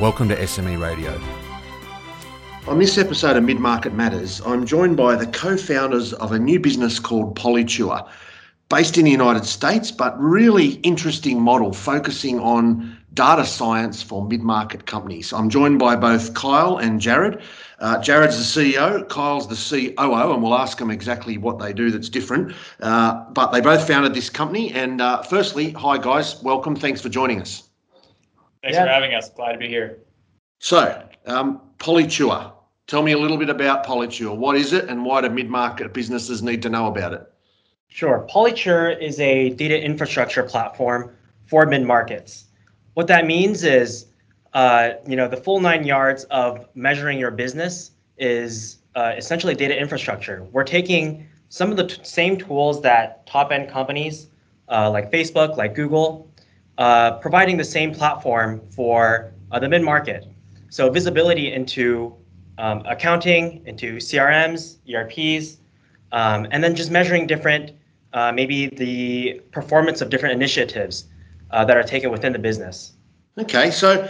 Welcome to SME Radio. On this episode of Mid Market Matters, I'm joined by the co founders of a new business called Polyture, based in the United States, but really interesting model focusing on data science for mid market companies. I'm joined by both Kyle and Jared. Uh, Jared's the CEO, Kyle's the COO, and we'll ask them exactly what they do that's different. Uh, but they both founded this company. And uh, firstly, hi guys, welcome. Thanks for joining us. Thanks yeah. for having us. Glad to be here. So, um, Polyture. Tell me a little bit about Polyture. What is it, and why do mid-market businesses need to know about it? Sure. Polyture is a data infrastructure platform for mid-markets. What that means is, uh, you know, the full nine yards of measuring your business is uh, essentially data infrastructure. We're taking some of the t- same tools that top-end companies uh, like Facebook, like Google, uh, providing the same platform for uh, the mid-market. So visibility into um, accounting, into CRMs, ERPs, um, and then just measuring different, uh, maybe the performance of different initiatives uh, that are taken within the business. Okay, so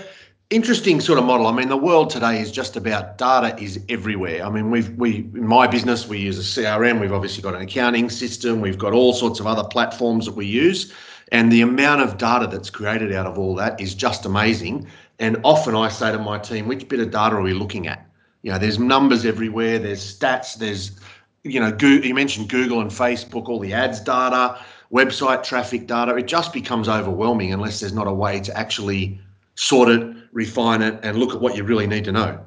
interesting sort of model. I mean, the world today is just about data is everywhere. I mean, we've we in my business we use a CRM. We've obviously got an accounting system. We've got all sorts of other platforms that we use. And the amount of data that's created out of all that is just amazing. And often I say to my team, which bit of data are we looking at? You know, there's numbers everywhere, there's stats, there's, you know, Google, you mentioned Google and Facebook, all the ads data, website traffic data. It just becomes overwhelming unless there's not a way to actually sort it, refine it, and look at what you really need to know.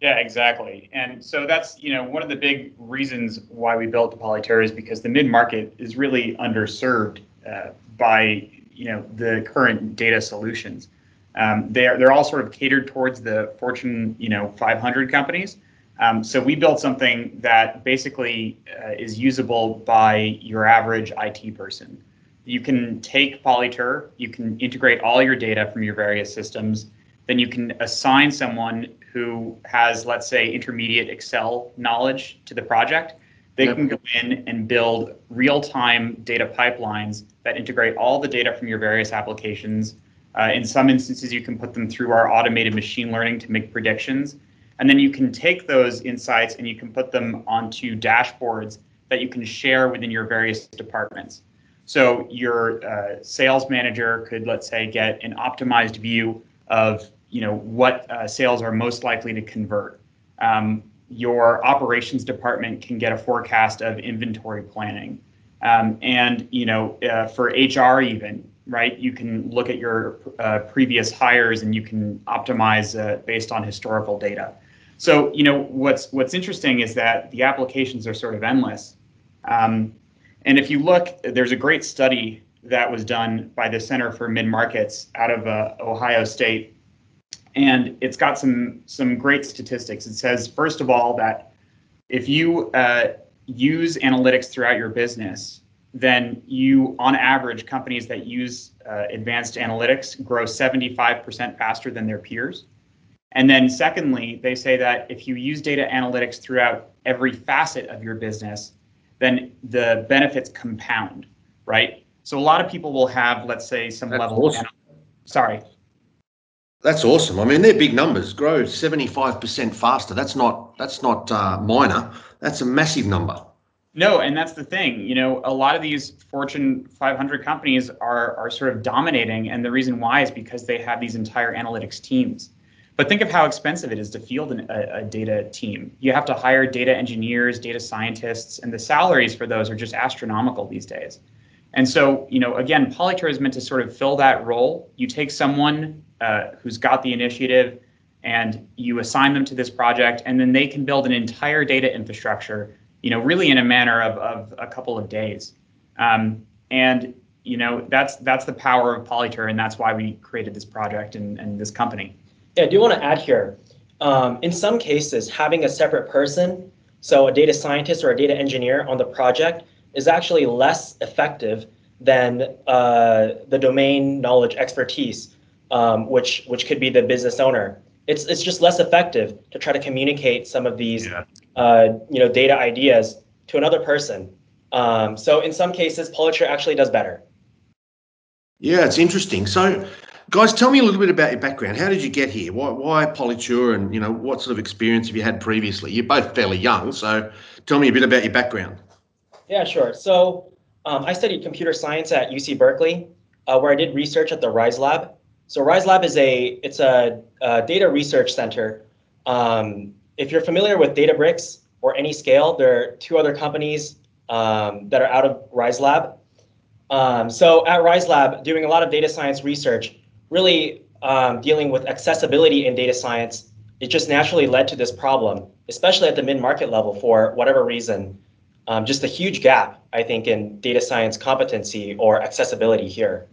Yeah, exactly. And so that's, you know, one of the big reasons why we built Polyture is because the mid-market is really underserved uh, by you know the current data solutions. Um, they're they're all sort of catered towards the Fortune you know 500 companies. Um, so we built something that basically uh, is usable by your average IT person. You can take Polyture, you can integrate all your data from your various systems, then you can assign someone who has, let's say, intermediate Excel knowledge to the project, they yep. can go in and build real-time data pipelines that integrate all the data from your various applications. Uh, in some instances, you can put them through our automated machine learning to make predictions. And then you can take those insights and you can put them onto dashboards that you can share within your various departments. So your uh, sales manager could, let's say, get an optimized view of you know what uh, sales are most likely to convert. Um, your operations department can get a forecast of inventory planning. Um, and you know, uh, for HR even, right? You can look at your uh, previous hires and you can optimize uh, based on historical data. So you know, what's what's interesting is that the applications are sort of endless. Um, and if you look, there's a great study that was done by the Center for Mid Markets out of uh, Ohio State and it's got some some great statistics. It says first of all that if you uh, use analytics throughout your business, then you, on average, companies that use uh, advanced analytics grow 75% faster than their peers. And then, secondly, they say that if you use data analytics throughout every facet of your business, then the benefits compound, right? So a lot of people will have, let's say, some That's level. Awesome. Of, sorry. That's awesome. I mean, they're big numbers. Grow seventy-five percent faster. That's not that's not uh, minor. That's a massive number. No, and that's the thing. You know, a lot of these Fortune 500 companies are are sort of dominating, and the reason why is because they have these entire analytics teams. But think of how expensive it is to field an, a, a data team. You have to hire data engineers, data scientists, and the salaries for those are just astronomical these days. And so, you know, again, Polyture is meant to sort of fill that role. You take someone uh, who's got the initiative and you assign them to this project, and then they can build an entire data infrastructure, you know, really in a manner of, of a couple of days. Um, and you know, that's that's the power of Polyture, and that's why we created this project and, and this company. Yeah, I do want to add here. Um, in some cases, having a separate person, so a data scientist or a data engineer on the project, is actually less effective than uh, the domain knowledge expertise, um, which which could be the business owner. It's it's just less effective to try to communicate some of these yeah. uh, you know data ideas to another person. Um, so in some cases, Polyture actually does better. Yeah, it's interesting. So Guys, tell me a little bit about your background. How did you get here? Why, why Polyture, and you know what sort of experience have you had previously? You're both fairly young, so tell me a bit about your background. Yeah, sure. So um, I studied computer science at UC Berkeley, uh, where I did research at the Rise Lab. So Rise Lab is a it's a, a data research center. Um, if you're familiar with Databricks or Anyscale, there are two other companies um, that are out of Rise Lab. Um, so at Rise Lab, doing a lot of data science research, really um, dealing with accessibility in data science, it just naturally led to this problem, especially at the mid-market level for whatever reason. Um, just a huge gap, I think, in data science competency or accessibility here.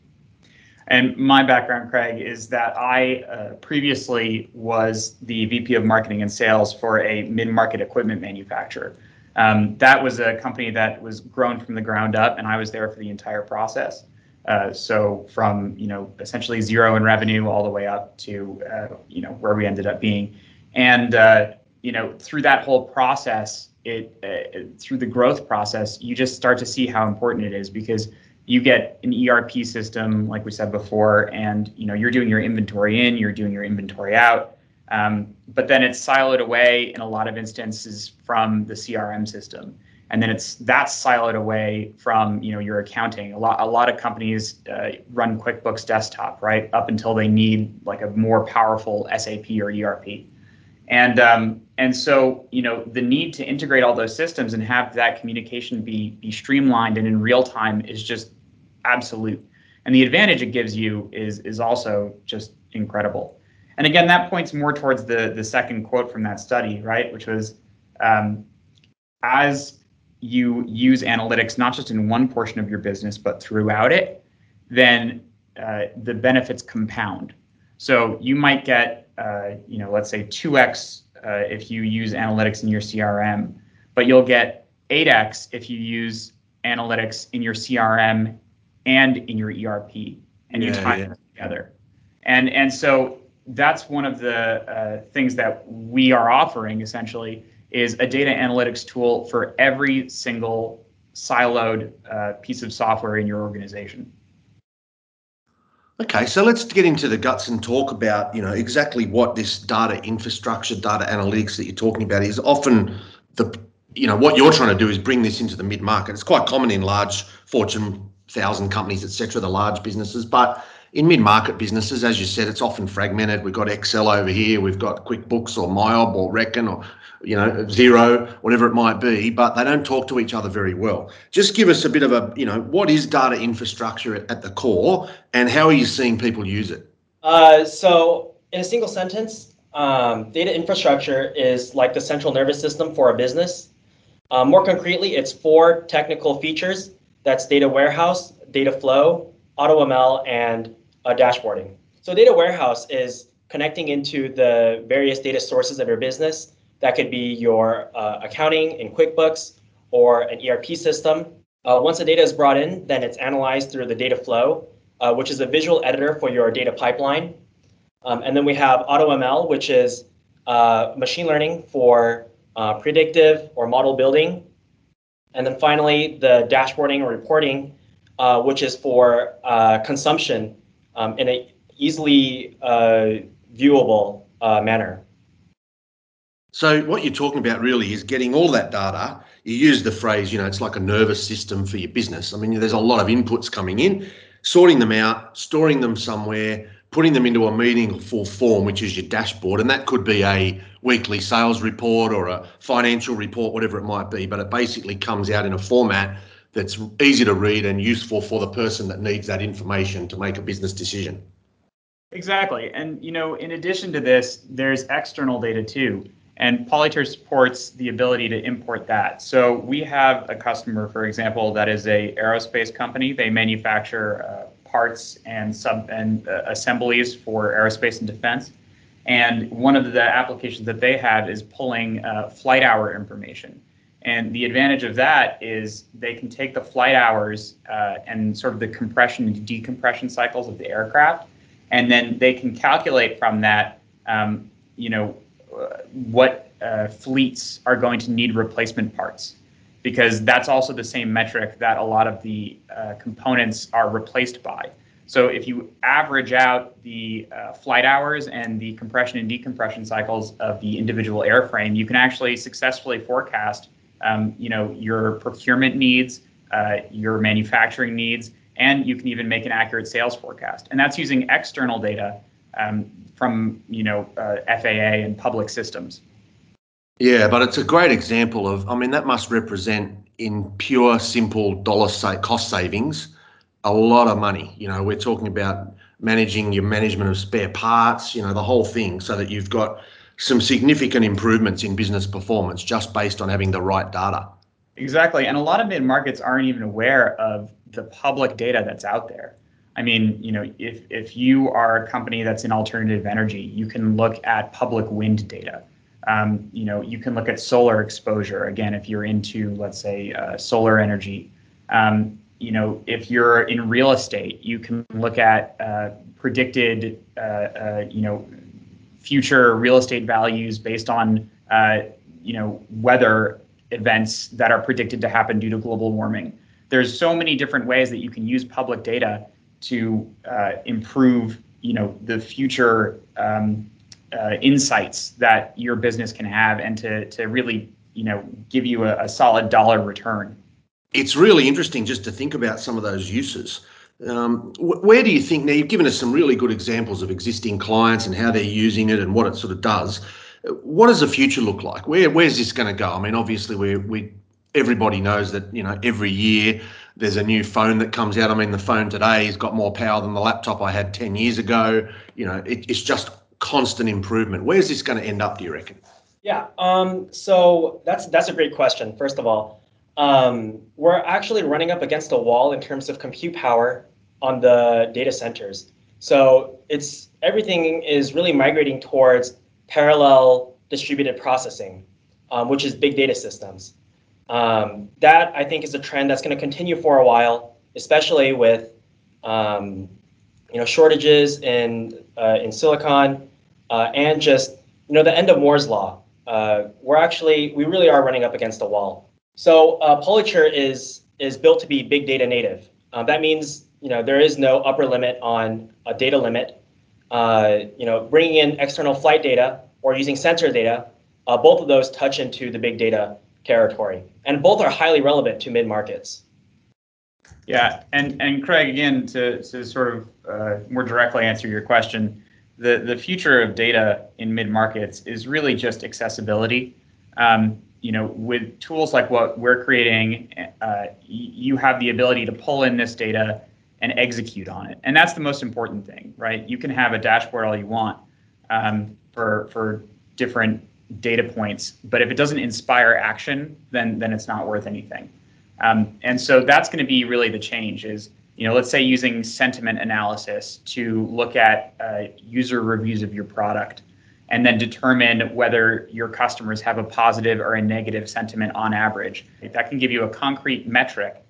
And my background, Craig, is that I uh, previously was the VP of Marketing and Sales for a mid-market equipment manufacturer. Um, that was a company that was grown from the ground up, and I was there for the entire process. Uh, so from you know essentially zero in revenue all the way up to uh, you know where we ended up being, and uh, you know through that whole process, it uh, through the growth process, you just start to see how important it is because you get an ERP system like we said before, and you know you're doing your inventory in, you're doing your inventory out, um, but then it's siloed away in a lot of instances from the CRM system. And then it's that's siloed away from you know your accounting. A lot a lot of companies uh, run QuickBooks Desktop right up until they need like a more powerful SAP or ERP, and um, and so you know the need to integrate all those systems and have that communication be be streamlined and in real time is just absolute. And the advantage it gives you is is also just incredible. And again, that points more towards the the second quote from that study, right, which was um, as you use analytics not just in one portion of your business but throughout it, then uh, the benefits compound. So you might get, uh, you know, let's say 2x uh, if you use analytics in your CRM, but you'll get 8x if you use analytics in your CRM and in your ERP, and yeah, you tie yeah. them together. And and so that's one of the uh, things that we are offering essentially is a data analytics tool for every single siloed uh, piece of software in your organization. Okay, so let's get into the guts and talk about you know exactly what this data infrastructure, data analytics that you're talking about is. Often, the you know what you're trying to do is bring this into the mid market. It's quite common in large Fortune thousand companies, etc., the large businesses, but in mid-market businesses, as you said, it's often fragmented. We've got Excel over here, we've got QuickBooks or MYOB or Reckon or you know Xero, whatever it might be, but they don't talk to each other very well. Just give us a bit of a you know what is data infrastructure at, at the core, and how are you seeing people use it? Uh, so, in a single sentence, um, data infrastructure is like the central nervous system for a business. Uh, more concretely, it's four technical features. That's data warehouse, data flow, AutoML, and uh, dashboarding. So data warehouse is connecting into the various data sources of your business. That could be your uh, accounting in QuickBooks or an ERP system. Uh, once the data is brought in, then it's analyzed through the data flow, uh, which is a visual editor for your data pipeline. Um, and then we have AutoML, which is uh, machine learning for uh, predictive or model building. And then finally, the dashboarding or reporting, which is for consumption um, in an easily uh, viewable uh, manner. So what you're talking about really is getting all that data. You use the phrase, you know, it's like a nervous system for your business. I mean, there's a lot of inputs coming in, sorting them out, storing them somewhere, putting them into a meaningful form, which is your dashboard. And that could be a weekly sales report or a financial report, whatever it might be. But it basically comes out in a format that's easy to read and useful for the person that needs that information to make a business decision. Exactly. And you know, in addition to this, there's external data too. And Polyture supports the ability to import that. So we have a customer, for example, that is a aerospace company. They manufacture uh, parts and sub and uh, assemblies for aerospace and defense. And one of the applications that they have is pulling uh, flight hour information. And the advantage of that is they can take the flight hours uh, and sort of the compression and decompression cycles of the aircraft, and then they can calculate from that, um, you know, uh, what uh, fleets are going to need replacement parts, because that's also the same metric that a lot of the uh, components are replaced by. So if you average out the uh, flight hours and the compression and decompression cycles of the individual airframe, you can actually successfully forecast, um, you know, your procurement needs, uh, your manufacturing needs, and you can even make an accurate sales forecast. And that's using external data um, from, you know, uh, FAA and public systems. Yeah, but it's a great example of. I mean, that must represent in pure, simple dollar cost savings a lot of money. You know, we're talking about managing your management of spare parts, you know, the whole thing, so that you've got some significant improvements in business performance just based on having the right data. Exactly. And a lot of mid markets aren't even aware of the public data that's out there. I mean, you know, if, if you are a company that's in alternative energy, you can look at public wind data. Um, you know, you can look at solar exposure. Again, if you're into, let's say, uh, solar energy. Um, you know, if you're in real estate, you can look at uh, predicted, uh, uh, you know, future real estate values based on, uh, you know, weather events that are predicted to happen due to global warming. There's so many different ways that you can use public data to uh, improve, you know, the future um, uh, insights that your business can have, and to to really, you know, give you a, a solid dollar return it's really interesting just to think about some of those uses. Um, where do you think now you've given us some really good examples of existing clients and how they're using it and what it sort of does. What does the future look like? Where where's this going to go? I mean, obviously we we everybody knows that you know every year there's a new phone that comes out. I mean, the phone today has got more power than the laptop I had ten years ago. You know, it, it's just constant improvement. Where's this going to end up? Do you reckon? Yeah. Um, so that's that's a great question. First of all, um, we're actually running up against a wall in terms of compute power on the data centers. So it's everything is really migrating towards parallel distributed processing, um, which is big data systems. Um, that I think is a trend that's going to continue for a while, especially with um, you know shortages in uh, in silicon uh, and just you know the end of Moore's law. Uh, we're actually we really are running up against a wall. So uh, Polyture is is built to be big data native. Uh, that means you know there is no upper limit on a data limit. Uh, you know, bringing in external flight data or using sensor data, uh, both of those touch into the big data territory, and both are highly relevant to mid markets. Yeah, and and Craig, again, to to sort of more directly answer your question, the the future of data in mid markets is really just accessibility. Um, you know, with tools like what we're creating, uh, you have the ability to pull in this data and execute on it, and that's the most important thing, right? You can have a dashboard all you want um, for for different data points, but if it doesn't inspire action, then then it's not worth anything. Um, and so that's going to be really the change. Is you know, let's say using sentiment analysis to look at uh, user reviews of your product and then determine whether your customers have a positive or a negative sentiment on average. That can give you a concrete metric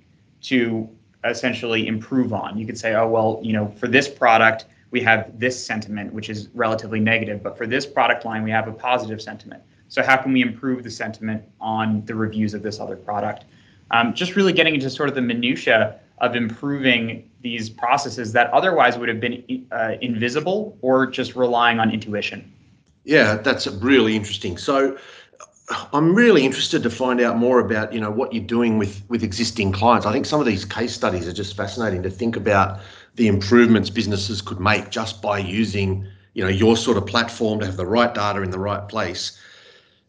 to essentially improve on. You could say, oh, well, you know, for this product, we have this sentiment, which is relatively negative, but for this product line, we have a positive sentiment. So, how can we improve the sentiment on the reviews of this other product? Um, just really getting into sort of the minutia of improving these processes that otherwise would have been uh, invisible or just relying on intuition. Yeah, that's really interesting. So I'm really interested to find out more about, you know, what you're doing with with existing clients. I think some of these case studies are just fascinating to think about the improvements businesses could make just by using, you know, your sort of platform to have the right data in the right place.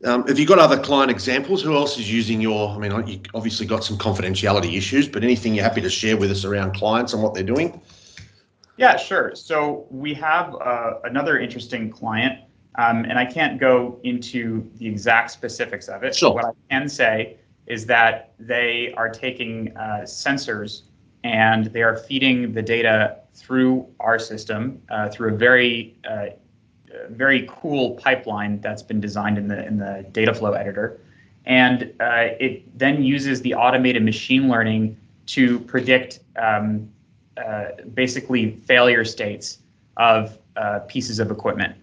Um, have you got other client examples? Who else is using your? I mean, you obviously got some confidentiality issues, but anything you're happy to share with us around clients and what they're doing? Yeah, sure. So we have uh, another interesting client um, and I can't go into the exact specifics of it. Sure. What I can say is that they are taking uh, sensors and they are feeding the data through our system uh, through a very uh, very cool pipeline that's been designed in the in the data flow editor, and uh, it then uses the automated machine learning to predict um, uh, basically failure states of uh, pieces of equipment,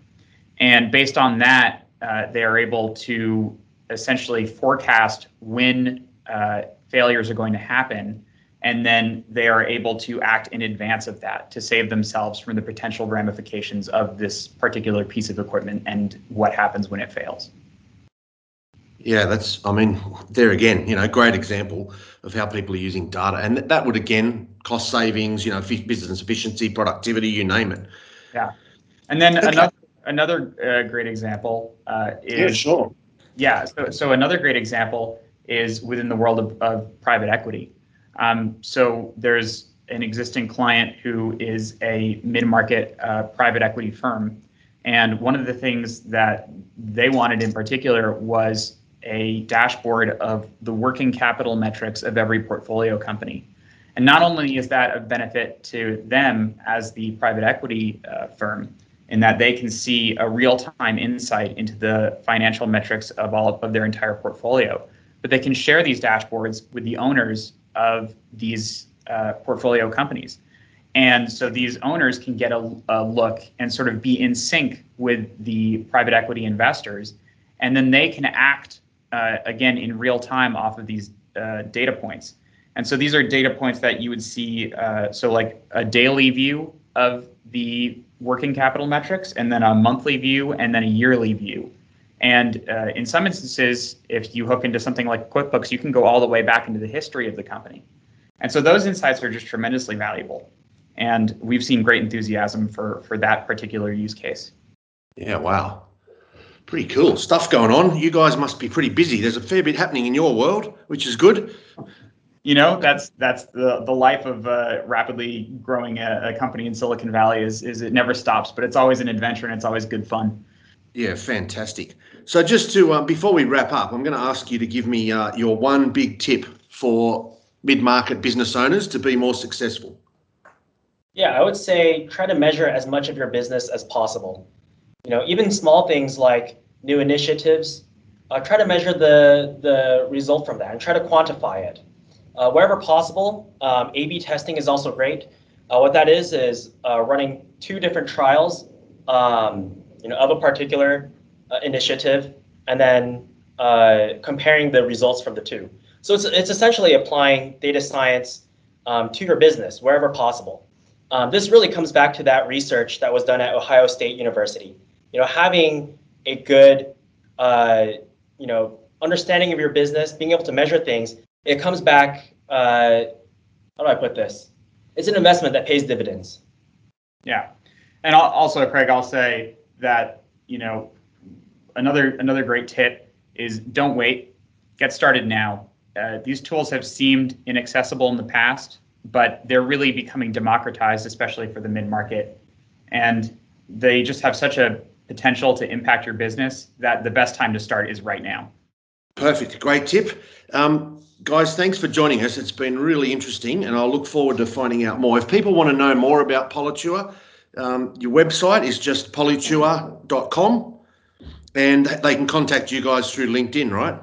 and based on that, uh, they are able to essentially forecast when uh, failures are going to happen and then they are able to act in advance of that to save themselves from the potential ramifications of this particular piece of equipment and what happens when it fails. Yeah, that's, I mean, there again, you know, great example of how people are using data. And that would, again, cost savings, you know, business efficiency, productivity, you name it. Yeah. And then okay. another, another uh, great example uh, is. Yeah, sure. Yeah. So, so another great example is within the world of, of private equity. Um, so there's an existing client who is a mid-market uh, private equity firm, and one of the things that they wanted in particular was a dashboard of the working capital metrics of every portfolio company. And not only is that of benefit to them as the private equity uh, firm, in that they can see a real-time insight into the financial metrics of all of their entire portfolio, but they can share these dashboards with the owners of these uh, portfolio companies. And so these owners can get a, a, look and sort of be in sync with the private equity investors. And then they can act uh, again in real time off of these uh, data points. And so these are data points that you would see. Uh, so, like a daily view of the working capital metrics, and then a monthly view, and then a yearly view. And uh, in some instances, if you hook into something like QuickBooks, you can go all the way back into the history of the company. And so those insights are just tremendously valuable. And we've seen great enthusiasm for, for that particular use case. Yeah, wow. Pretty cool stuff going on. You guys must be pretty busy. There's a fair bit happening in your world, which is good. You know, that's that's the, the life of uh, rapidly growing a, a company in Silicon Valley is, is it never stops, but it's always an adventure and it's always good fun. Yeah, fantastic. So just to uh, before we wrap up, I'm going to ask you to give me uh, your one big tip for mid-market business owners to be more successful. Yeah, I would say try to measure as much of your business as possible. You know, even small things like new initiatives, uh, try to measure the the result from that and try to quantify it. Uh, wherever possible, um, A/B testing is also great. Uh, what that is is uh, running two different trials. Um, you know, of a particular uh, initiative, and then uh, comparing the results from the two. So it's, it's essentially applying data science um, to your business wherever possible. Um, this really comes back to that research that was done at Ohio State University. You know, having a good, uh, you know, understanding of your business, being able to measure things, it comes back. Uh, how do I put this? It's an investment that pays dividends. Yeah, and also, Craig, I'll say that you know another another great tip is don't wait, get started now. Uh, these tools have seemed inaccessible in the past, but they're really becoming democratized, especially for the mid market, and they just have such a potential to impact your business that the best time to start is right now. Perfect, great tip. Um, guys, thanks for joining us. It's been really interesting, and I'll look forward to finding out more. If people want to know more about Polyture, um, your website is just polyture.com and they can contact you guys through LinkedIn, right?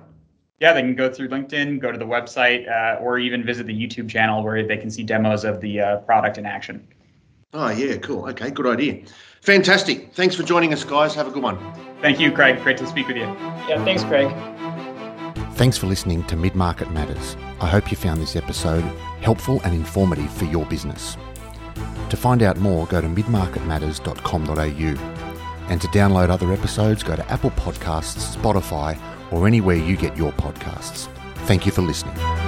Yeah, they can go through LinkedIn, go to the website, uh, or even visit the YouTube channel where they can see demos of the uh, product in action. Oh, yeah, cool. Okay, good idea. Fantastic. Thanks for joining us, guys. Have a good one. Thank you, Craig. Great to speak with you. Yeah, thanks, Craig. Thanks for listening to Mid Market Matters. I hope you found this episode helpful and informative for your business. To find out more, go to midmarketmatters.com.au. And to download other episodes, go to Apple Podcasts, Spotify, or anywhere you get your podcasts. Thank you for listening.